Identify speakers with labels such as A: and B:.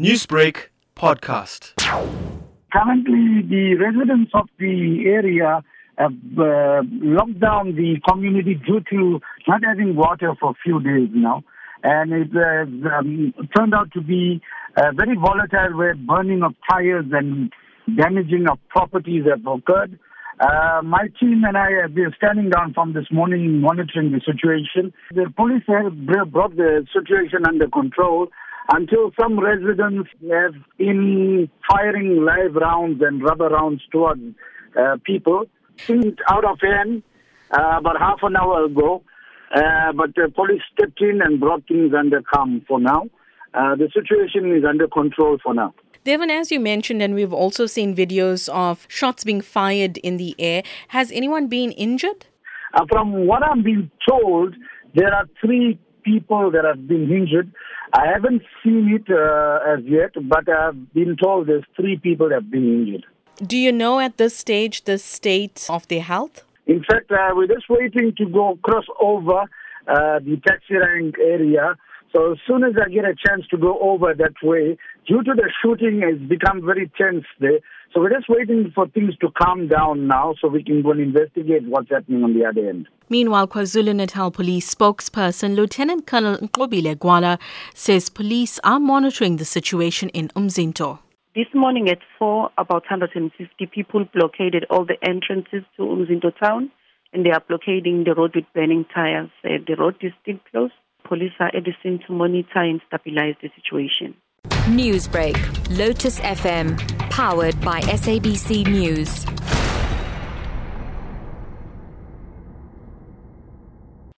A: Newsbreak podcast.
B: Currently, the residents of the area have uh, locked down the community due to not having water for a few days now. And it uh, um, turned out to be uh, very volatile where burning of tires and damaging of properties have occurred. Uh, my team and I have been standing down from this morning monitoring the situation. The police have brought the situation under control until some residents have been firing live rounds and rubber rounds towards uh, people. Things out of hand uh, about half an hour ago, uh, but the police stepped in and brought things under calm for now. Uh, the situation is under control for now.
C: Dhevan, as you mentioned, and we've also seen videos of shots being fired in the air, has anyone been injured?
B: Uh, from what I'm being told, there are three people that have been injured. I haven't seen it uh, as yet, but I've been told there's three people that have been injured.
C: Do you know at this stage the state of their health?
B: In fact, uh, we're just waiting to go cross over uh, the taxi rank area. So as soon as I get a chance to go over that way, due to the shooting, it's become very tense there. So we're just waiting for things to calm down now so we can go and investigate what's happening on the other end.
C: Meanwhile, KwaZulu-Natal Police spokesperson Lieutenant Colonel Nqobile Gwala says police are monitoring the situation in Umzinto.
D: This morning at 4, about 150 people blockaded all the entrances to Umzinto town and they are blockading the road with burning tires. Uh, the road is still closed. Police are scene to monitor and stabilize the situation.
E: Newsbreak, Lotus FM, powered by SABC News.